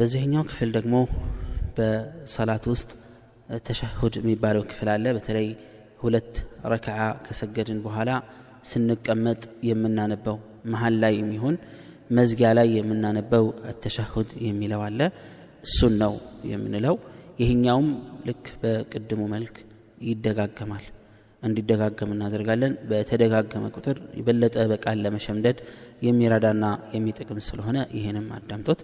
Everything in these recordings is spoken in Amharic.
በዚህኛው ክፍል ደግሞ በሰላት ውስጥ ተሸሁድ የሚባለው ክፍል አለ። በተለይ ሁለት ረክዓ ከሰገድን በኋላ ስንቀመጥ የምናነበው መሀል ላይ የሚሆን መዝጊያ ላይ የምናነበው ተሸሁድ የሚለው አለ። እሱን ነው የምንለው። ይህኛውም ልክ በቅድሙ መልክ ይደጋገማል። እንዲደጋገም እናደርጋለን። በተደጋገመ ቁጥር የበለጠ በቃል ለመሸምደድ የሚረዳና የሚጠቅም ስለሆነ ይህንም አዳምጦት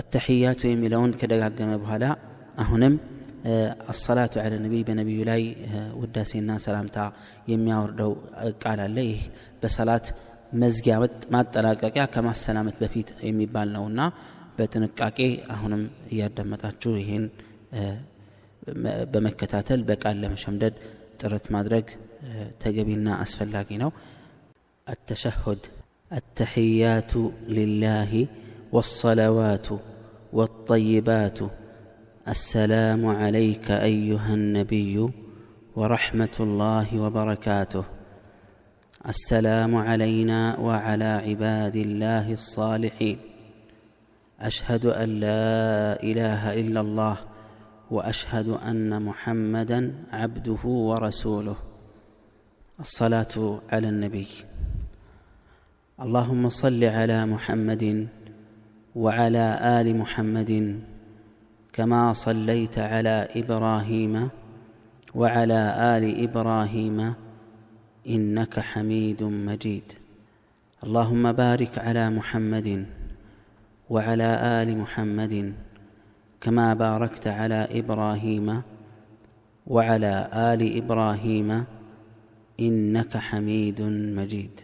አተሕያቱ የሚለውን ከደጋገመ በኋላ አሁንም አሰላቱ አለ ነቢይ በነቢዩ ላይ ውዳሴና ሰላምታ የሚያወርደው ቃል አለ ይህ በሰላት መዝጊያ ማጠናቀቂያ ከማሰላመት በፊት የሚባል ነውና በጥንቃቄ አሁንም እያዳመጣችሁ ይህን በመከታተል በቃል ለመሸምደድ ጥረት ማድረግ ተገቢና አስፈላጊ ነው التشهد التحيات لله والصلوات والطيبات السلام عليك أيها النبي ورحمة الله وبركاته. السلام علينا وعلى عباد الله الصالحين. أشهد أن لا إله إلا الله وأشهد أن محمدا عبده ورسوله. الصلاة على النبي. اللهم صل على محمد وعلى آل محمد كما صليت على إبراهيم وعلى آل إبراهيم إنك حميد مجيد. اللهم بارك على محمد وعلى آل محمد كما باركت على إبراهيم وعلى آل إبراهيم إنك حميد مجيد.